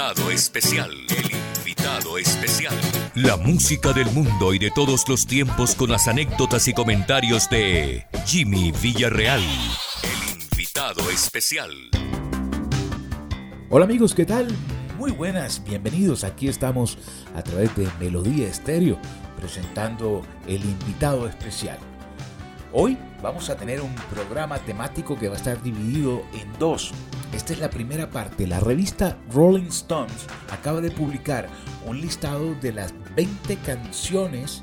invitado especial. El invitado especial. La música del mundo y de todos los tiempos con las anécdotas y comentarios de Jimmy Villarreal. El invitado especial. Hola amigos, ¿qué tal? Muy buenas, bienvenidos. Aquí estamos a través de Melodía Estéreo presentando el invitado especial. Hoy vamos a tener un programa temático que va a estar dividido en dos. Esta es la primera parte. La revista Rolling Stones acaba de publicar un listado de las 20 canciones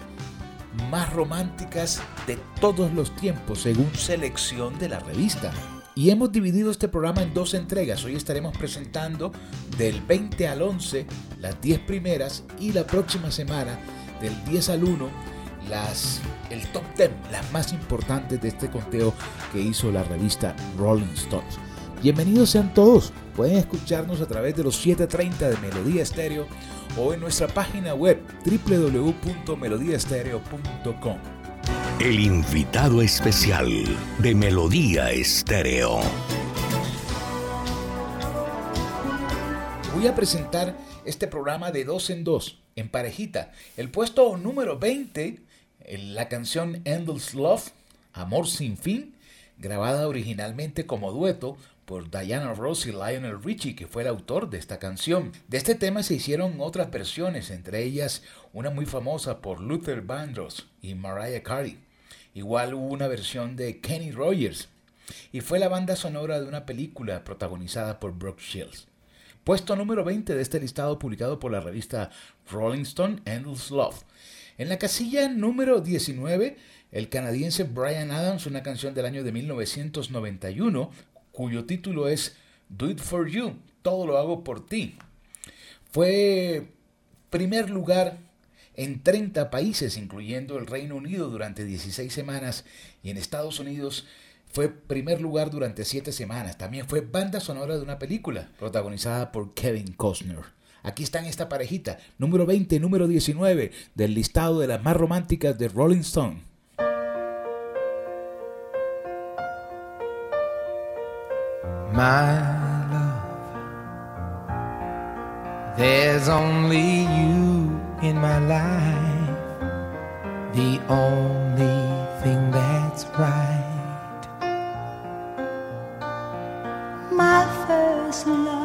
más románticas de todos los tiempos según selección de la revista. Y hemos dividido este programa en dos entregas. Hoy estaremos presentando del 20 al 11 las 10 primeras y la próxima semana del 10 al 1 las, el top 10, las más importantes de este conteo que hizo la revista Rolling Stones. Bienvenidos sean todos. Pueden escucharnos a través de los 730 de Melodía Estéreo o en nuestra página web www.melodiaestereo.com. El invitado especial de Melodía Estéreo. Voy a presentar este programa de dos en dos, en parejita. El puesto número 20 la canción Endless Love, Amor sin fin, grabada originalmente como dueto por Diana Ross y Lionel Richie, que fue el autor de esta canción. De este tema se hicieron otras versiones, entre ellas una muy famosa por Luther Vandross y Mariah Carey. Igual hubo una versión de Kenny Rogers, y fue la banda sonora de una película protagonizada por Brooke Shields. Puesto número 20 de este listado publicado por la revista Rolling Stone, Endless Love. En la casilla número 19, el canadiense Brian Adams, una canción del año de 1991, cuyo título es Do It For You, todo lo hago por ti. Fue primer lugar en 30 países, incluyendo el Reino Unido, durante 16 semanas, y en Estados Unidos fue primer lugar durante 7 semanas. También fue banda sonora de una película protagonizada por Kevin Costner. Aquí están esta parejita, número 20, número 19 del listado de las más románticas de Rolling Stone. My love, there's only you in my life, the only thing that's right. My first love.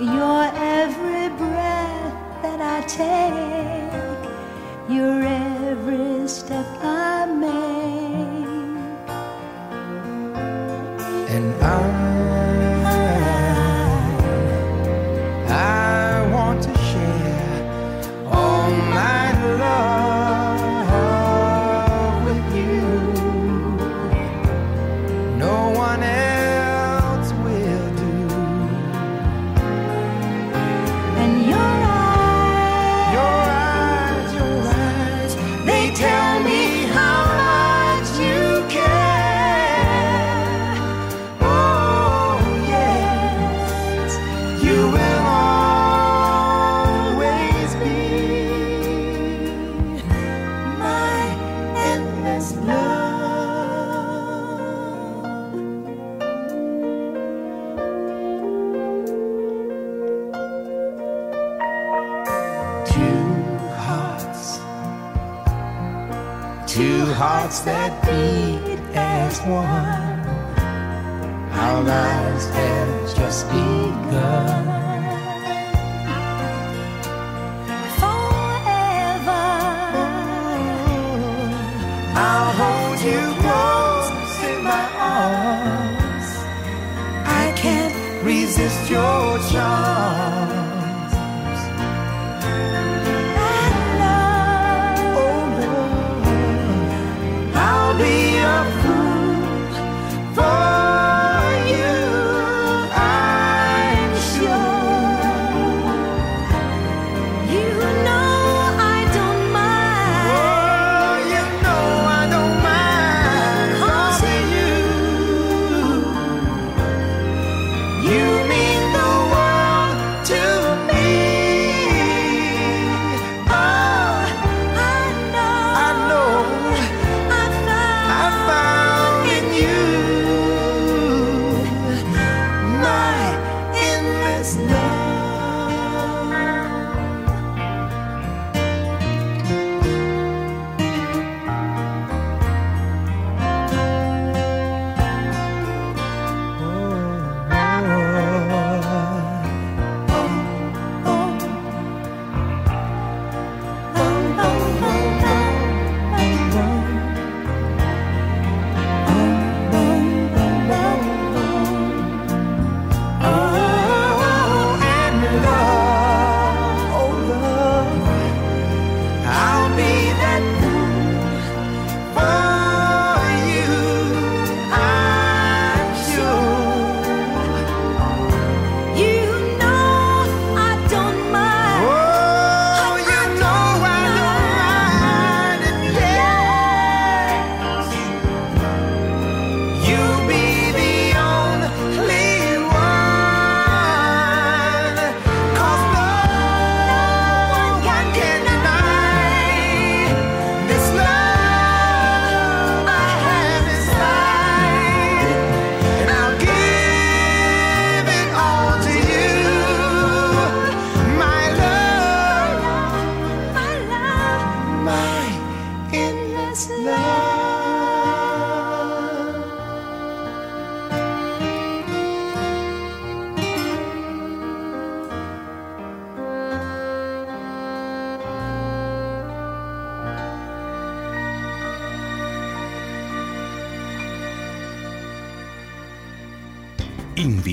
Your every breath that I take, your every step I make, and I, Our lives have just begun. Forever, I'll hold you close in my arms. I can't resist your charm.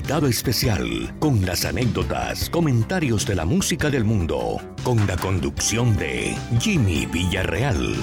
Especial con las anécdotas, comentarios de la música del mundo, con la conducción de Jimmy Villarreal.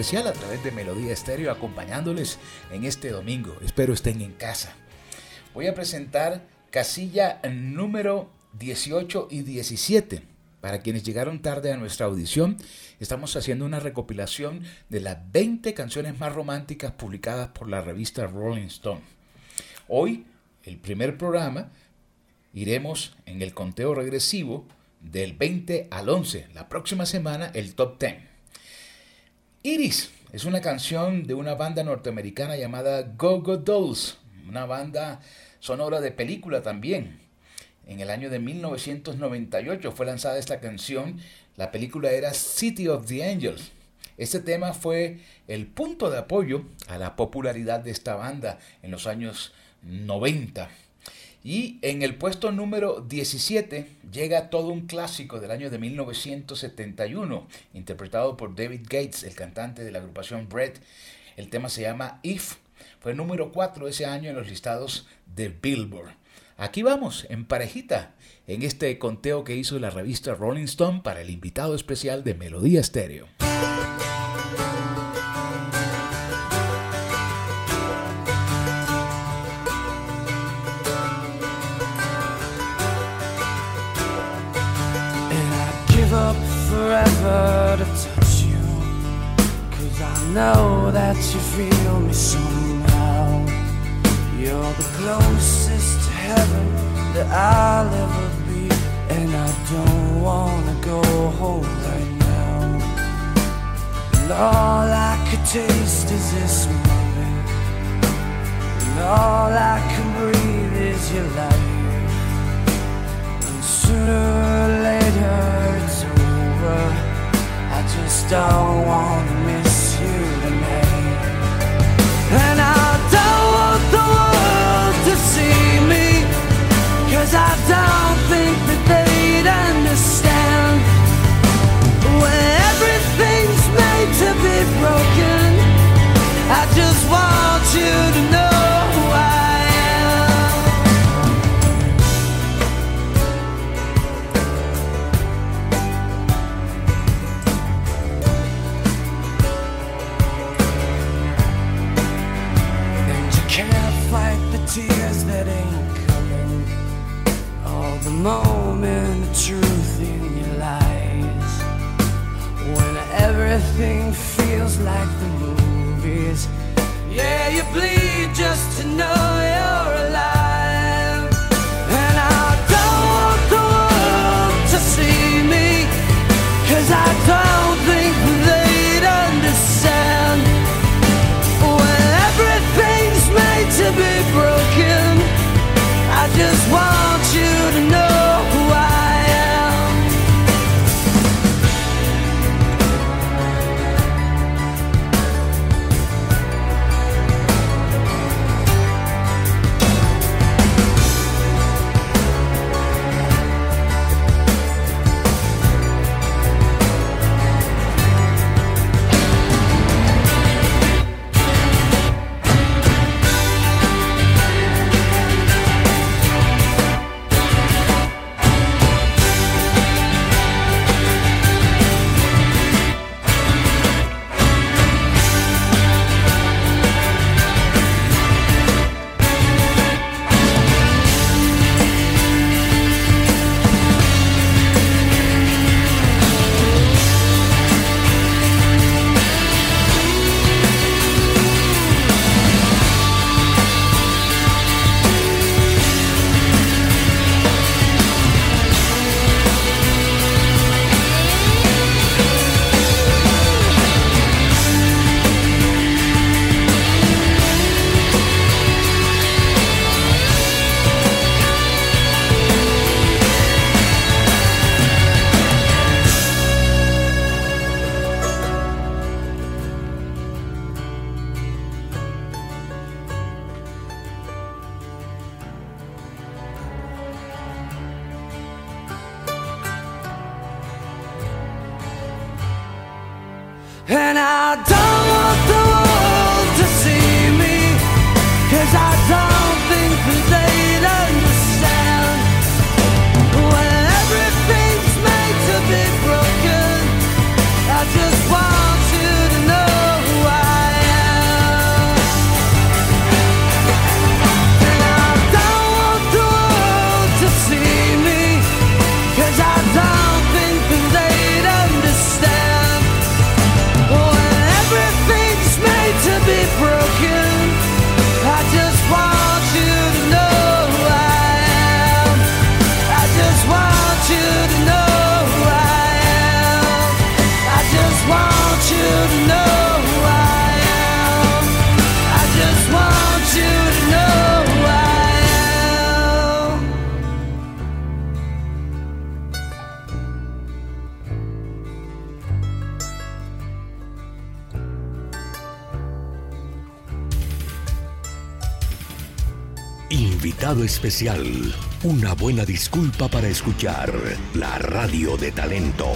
Especial a través de Melodía Estéreo acompañándoles en este domingo. Espero estén en casa. Voy a presentar casilla número 18 y 17. Para quienes llegaron tarde a nuestra audición, estamos haciendo una recopilación de las 20 canciones más románticas publicadas por la revista Rolling Stone. Hoy, el primer programa, iremos en el conteo regresivo del 20 al 11. La próxima semana, el top 10. Iris es una canción de una banda norteamericana llamada Go Go Dolls, una banda sonora de película también. En el año de 1998 fue lanzada esta canción. La película era City of the Angels. Este tema fue el punto de apoyo a la popularidad de esta banda en los años 90. Y en el puesto número 17 llega todo un clásico del año de 1971, interpretado por David Gates, el cantante de la agrupación Bread. El tema se llama If. Fue número 4 ese año en los listados de Billboard. Aquí vamos, en parejita, en este conteo que hizo la revista Rolling Stone para el invitado especial de Melodía Estéreo. Forever to touch you. Cause I know that you feel me somehow. You're the closest to heaven that I'll ever be. And I don't wanna go home right now. And all I could taste is this moment. And all I can breathe is your life. And sooner or later. I just don't wanna miss especial. Una buena disculpa para escuchar la radio de talento.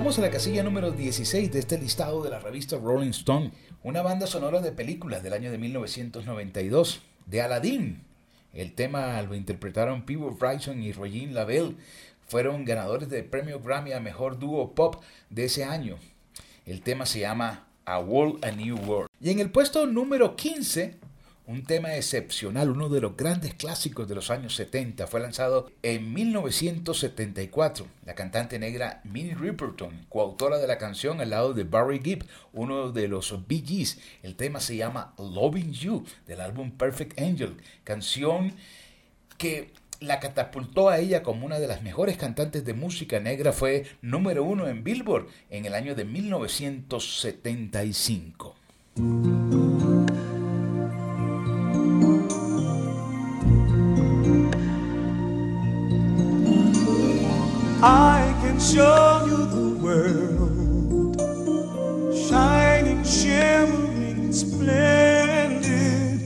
Y vamos a la casilla número 16 de este listado de la revista Rolling Stone, una banda sonora de películas del año de 1992, de Aladdin. El tema lo interpretaron Peter Bryson y Regine Lavelle. Fueron ganadores del premio Grammy a Mejor Dúo Pop de ese año. El tema se llama A World, A New World. Y en el puesto número 15, un tema excepcional, uno de los grandes clásicos de los años 70, fue lanzado en 1974. La cantante negra Minnie Riperton, coautora de la canción al lado de Barry Gibb, uno de los Bee Gees. El tema se llama Loving You, del álbum Perfect Angel, canción que la catapultó a ella como una de las mejores cantantes de música negra, fue número uno en Billboard en el año de 1975. Show you the world, shining, shimmering, splendid.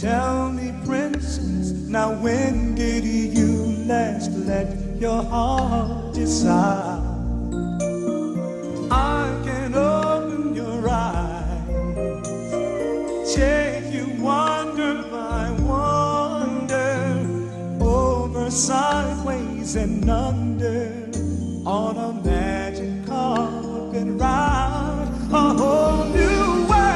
Tell me, princess, now when did you last let your heart decide? I can open your eyes, take you wonder by wonder, over, sideways, and under on a magic carpet ride, a whole new world,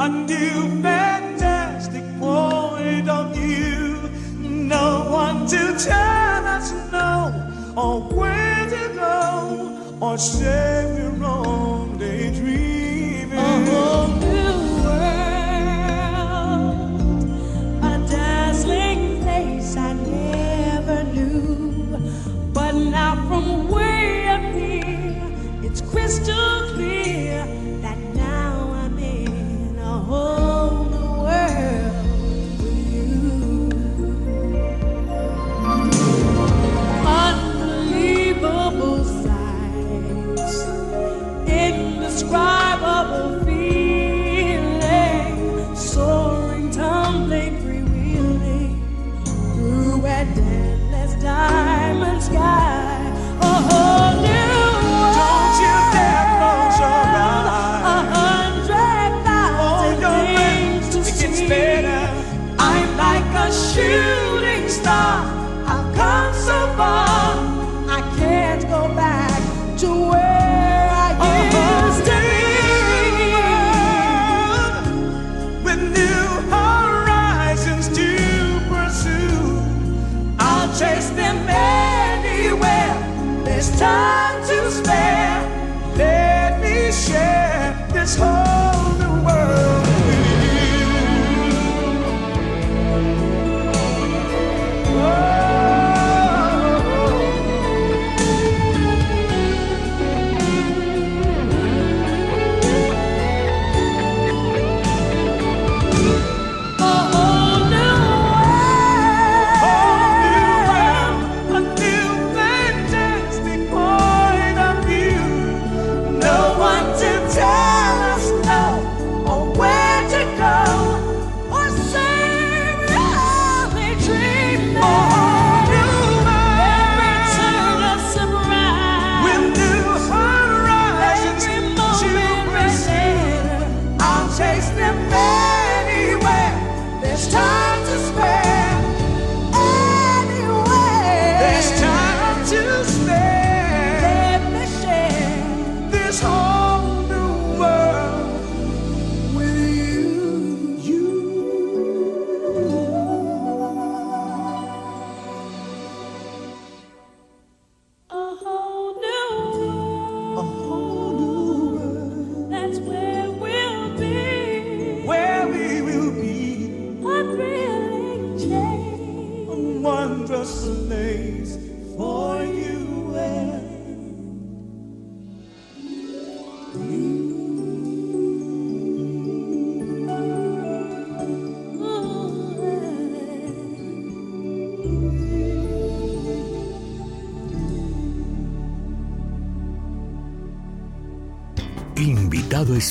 a new fantastic point of view. No one to tell us no, or where to go, or say we're only now from way up here, it's crystal clear.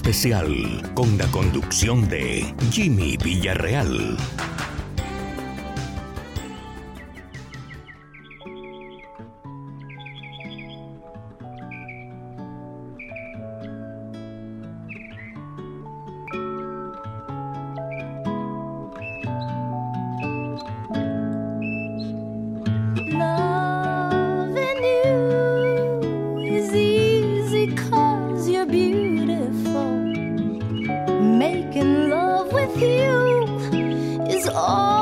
Especial con la conducción de Jimmy Villarreal. Oh.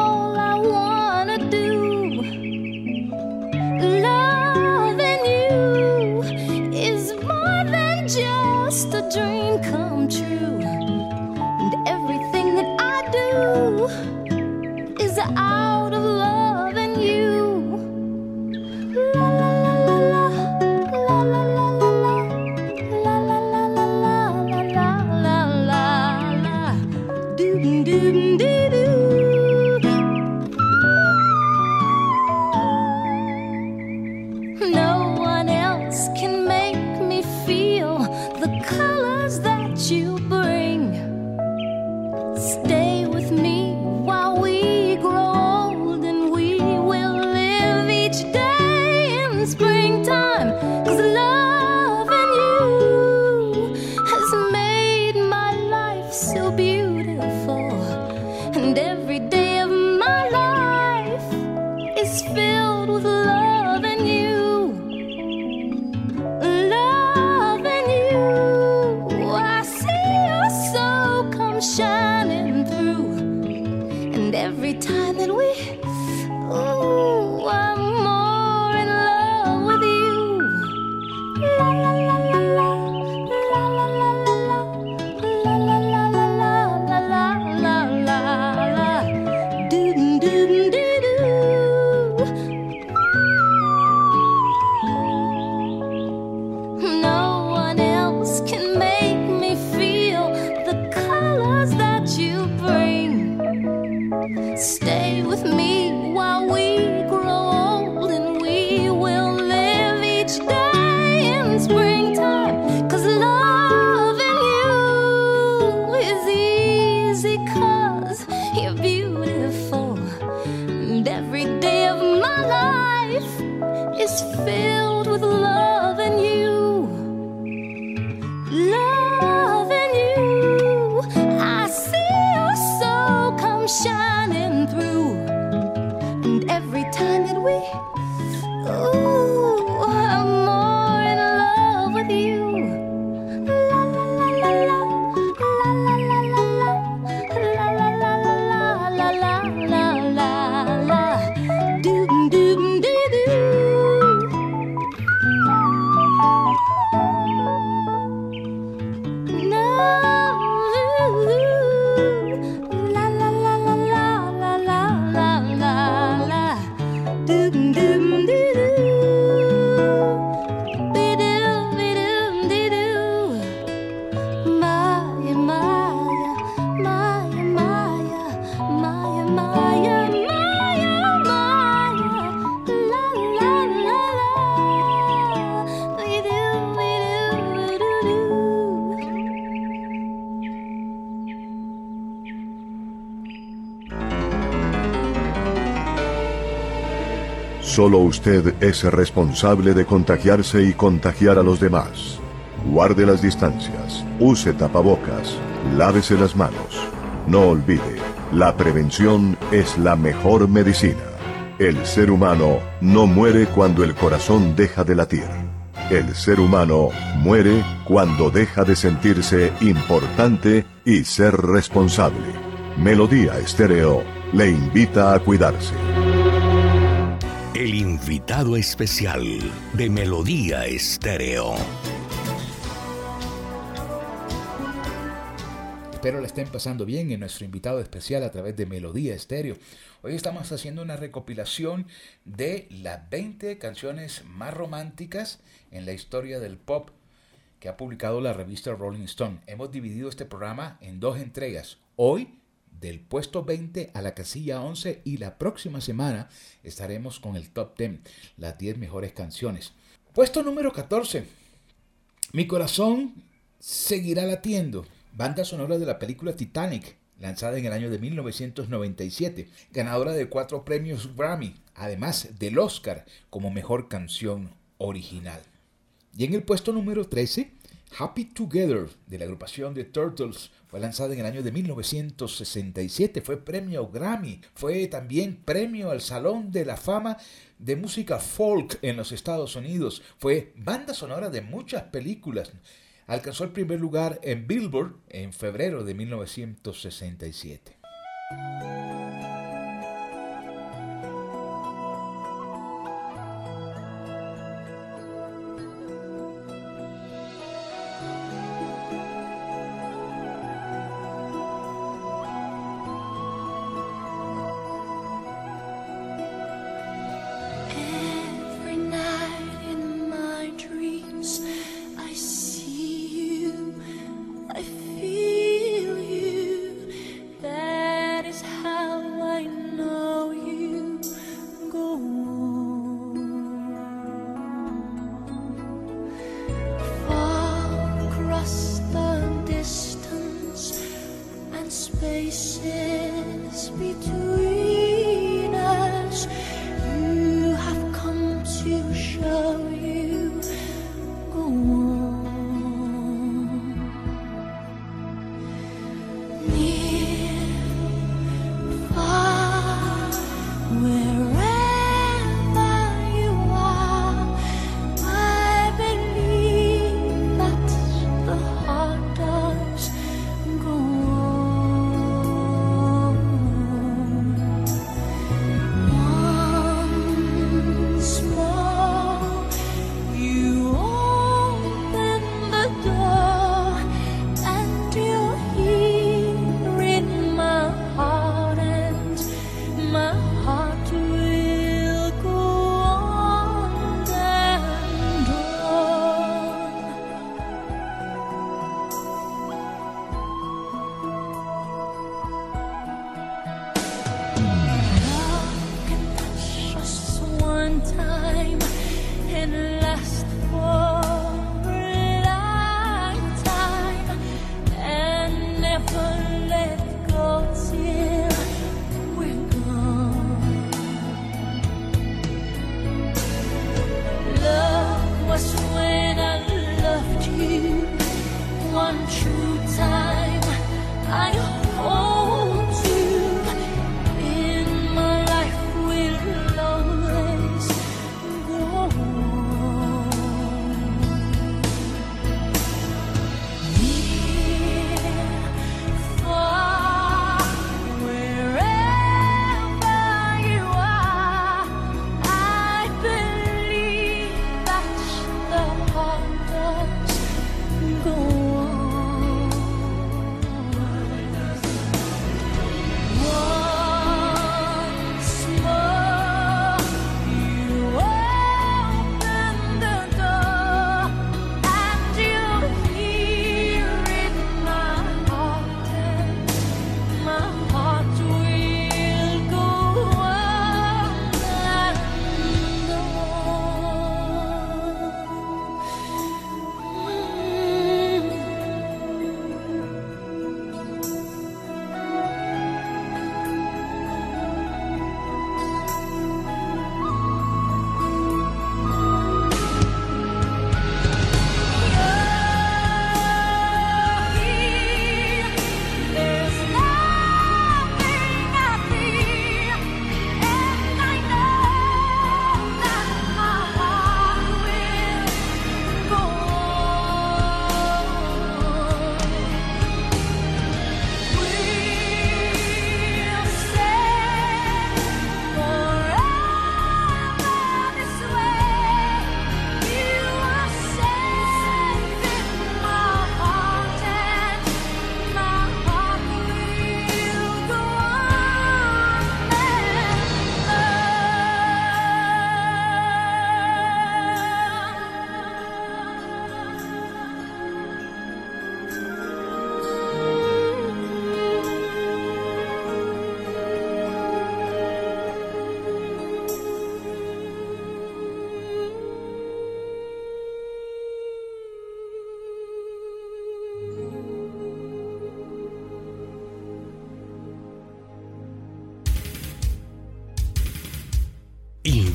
Solo usted es responsable de contagiarse y contagiar a los demás. Guarde las distancias, use tapabocas, lávese las manos. No olvide, la prevención es la mejor medicina. El ser humano no muere cuando el corazón deja de latir. El ser humano muere cuando deja de sentirse importante y ser responsable. Melodía Estéreo le invita a cuidarse. El invitado especial de Melodía Estéreo. Espero la estén pasando bien en nuestro invitado especial a través de Melodía Estéreo. Hoy estamos haciendo una recopilación de las 20 canciones más románticas en la historia del pop que ha publicado la revista Rolling Stone. Hemos dividido este programa en dos entregas. Hoy del puesto 20 a la casilla 11 y la próxima semana estaremos con el top 10, las 10 mejores canciones. Puesto número 14. Mi corazón seguirá latiendo. Banda sonora de la película Titanic, lanzada en el año de 1997, ganadora de cuatro premios Grammy, además del Oscar como mejor canción original. Y en el puesto número 13, Happy Together de la agrupación de Turtles fue lanzada en el año de 1967, fue premio Grammy, fue también premio al Salón de la Fama de Música Folk en los Estados Unidos, fue banda sonora de muchas películas. Alcanzó el primer lugar en Billboard en febrero de 1967.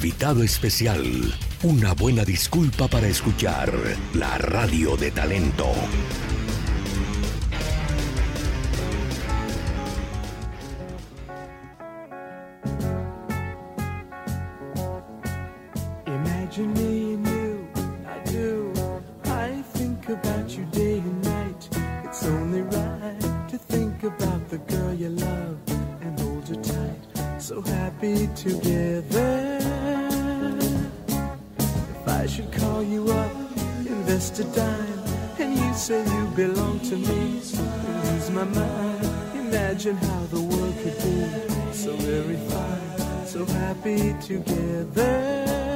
Invitado especial. Una buena disculpa para escuchar la radio de talento. Belong to me, I lose my mind. Imagine how the world could be so very fine, so happy together.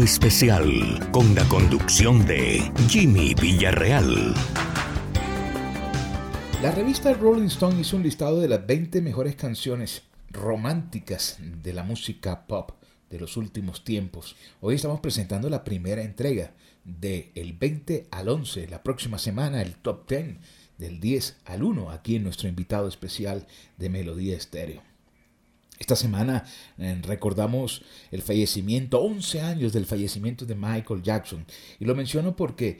Especial con la conducción de Jimmy Villarreal. La revista Rolling Stone hizo un listado de las 20 mejores canciones románticas de la música pop de los últimos tiempos. Hoy estamos presentando la primera entrega del el 20 al 11, la próxima semana el top 10 del 10 al 1 aquí en nuestro invitado especial de Melodía Estéreo. Esta semana eh, recordamos el fallecimiento, 11 años del fallecimiento de Michael Jackson. Y lo menciono porque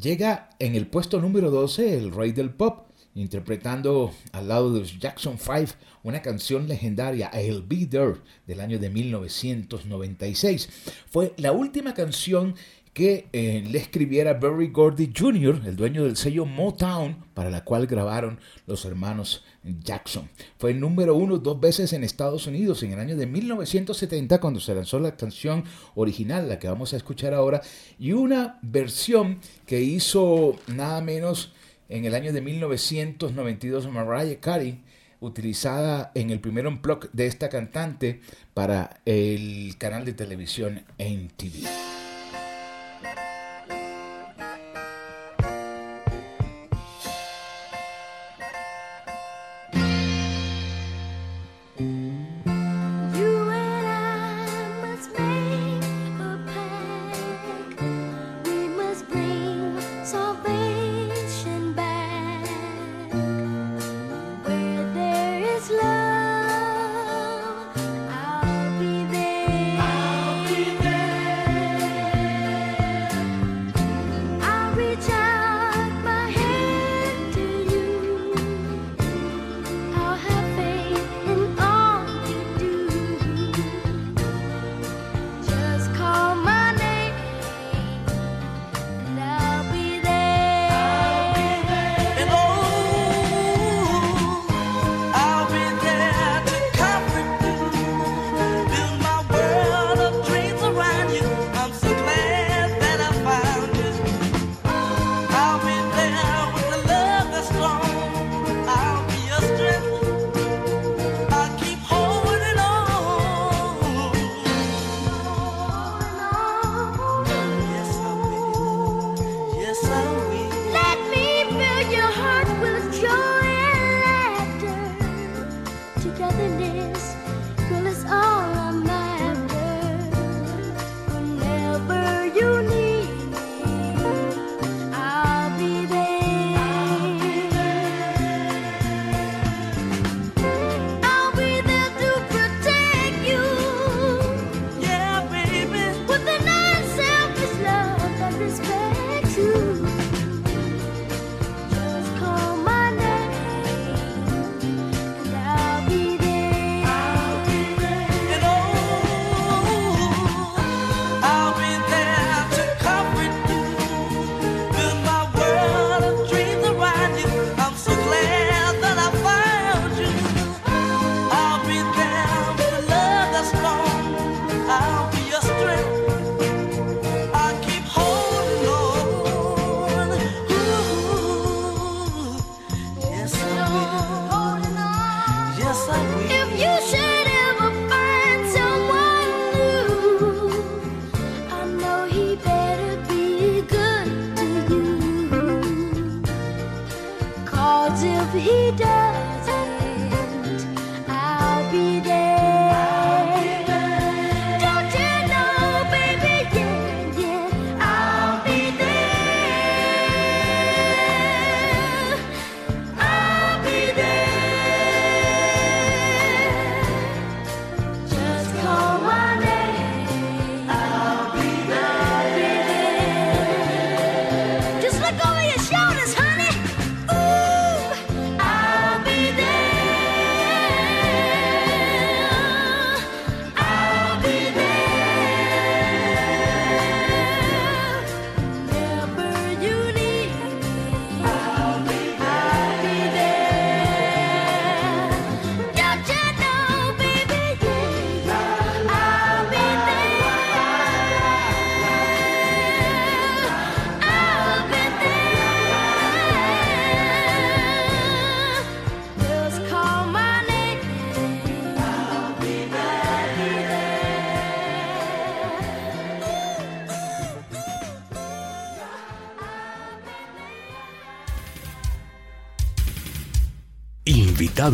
llega en el puesto número 12 el rey del pop, interpretando al lado de los Jackson 5 una canción legendaria, I'll Be There, del año de 1996. Fue la última canción que eh, le escribiera Berry Gordy Jr., el dueño del sello Motown, para la cual grabaron los hermanos Jackson. Fue el número uno dos veces en Estados Unidos en el año de 1970 cuando se lanzó la canción original, la que vamos a escuchar ahora, y una versión que hizo nada menos en el año de 1992 Mariah Carey, utilizada en el primer unplug de esta cantante para el canal de televisión MTV.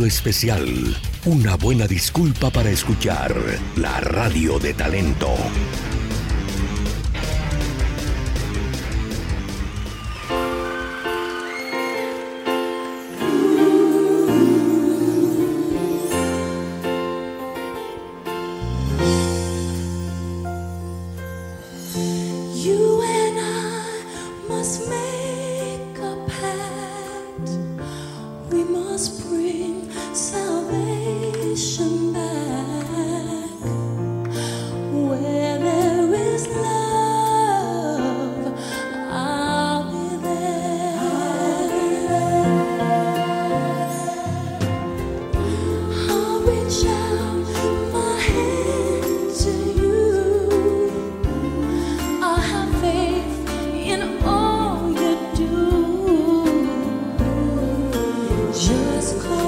especial. Una buena disculpa para escuchar la radio de talento. just call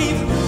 keep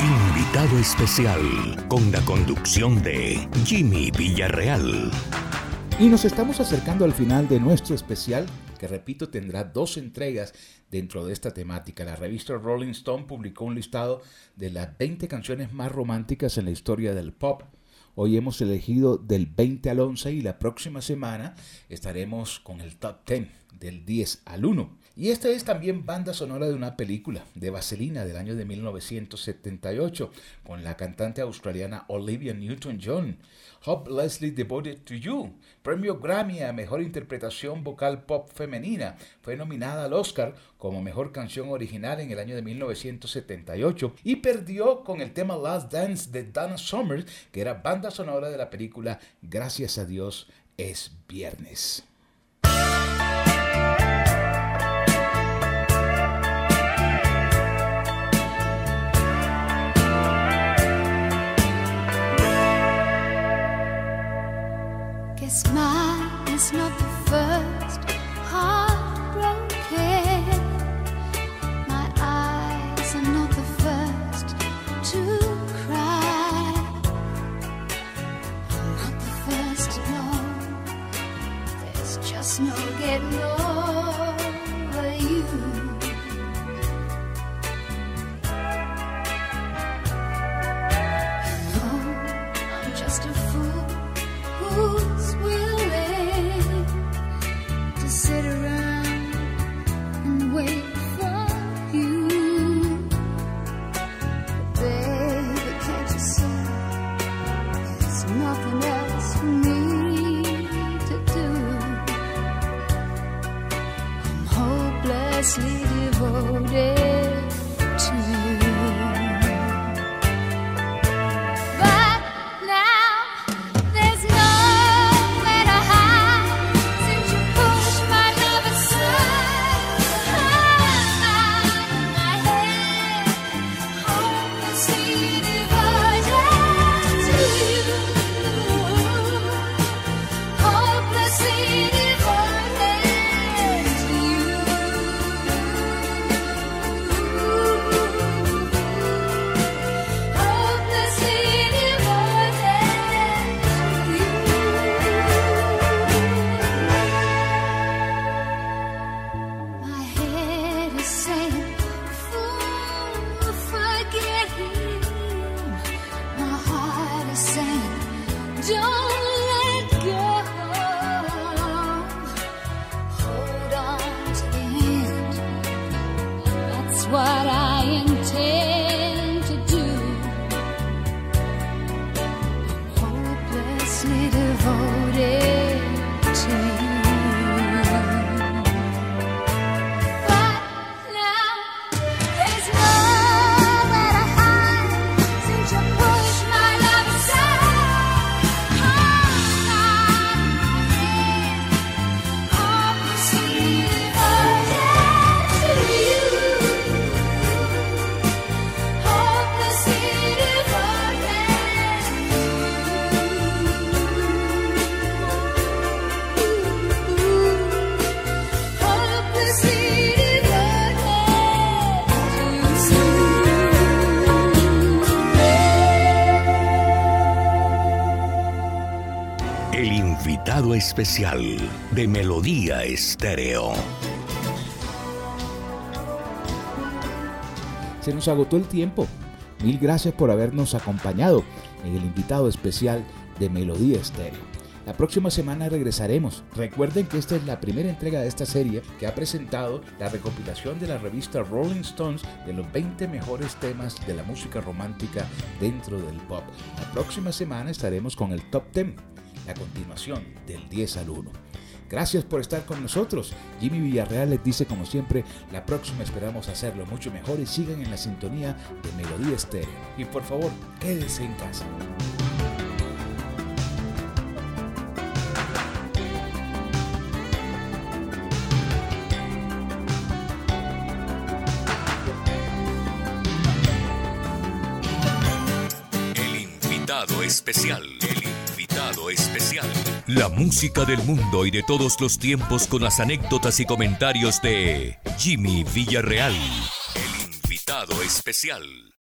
Invitado especial con la conducción de Jimmy Villarreal. Y nos estamos acercando al final de nuestro especial, que repito tendrá dos entregas dentro de esta temática. La revista Rolling Stone publicó un listado de las 20 canciones más románticas en la historia del pop. Hoy hemos elegido del 20 al 11 y la próxima semana estaremos con el top 10 del 10 al 1. Y esta es también banda sonora de una película de Vaselina del año de 1978 con la cantante australiana Olivia Newton-John. Hopelessly Devoted to You, premio Grammy a Mejor Interpretación Vocal Pop Femenina. Fue nominada al Oscar como Mejor Canción Original en el año de 1978 y perdió con el tema Last Dance de Donna Summer, que era banda sonora de la película Gracias a Dios es Viernes. Guess mine is not the first heartbroken. My eyes are not the first to cry. I'm not the first to know. There's just no getting especial de Melodía Estéreo. Se nos agotó el tiempo. Mil gracias por habernos acompañado en el invitado especial de Melodía Estéreo. La próxima semana regresaremos. Recuerden que esta es la primera entrega de esta serie que ha presentado la recopilación de la revista Rolling Stones de los 20 mejores temas de la música romántica dentro del pop. La próxima semana estaremos con el Top 10, la continuación del 10 al 1. Gracias por estar con nosotros. Jimmy Villarreal les dice como siempre, la próxima esperamos hacerlo mucho mejor y sigan en la sintonía de Melodía Estéreo. Y por favor, quédense en casa. El invitado especial. El especial. La música del mundo y de todos los tiempos con las anécdotas y comentarios de Jimmy Villarreal. El invitado especial.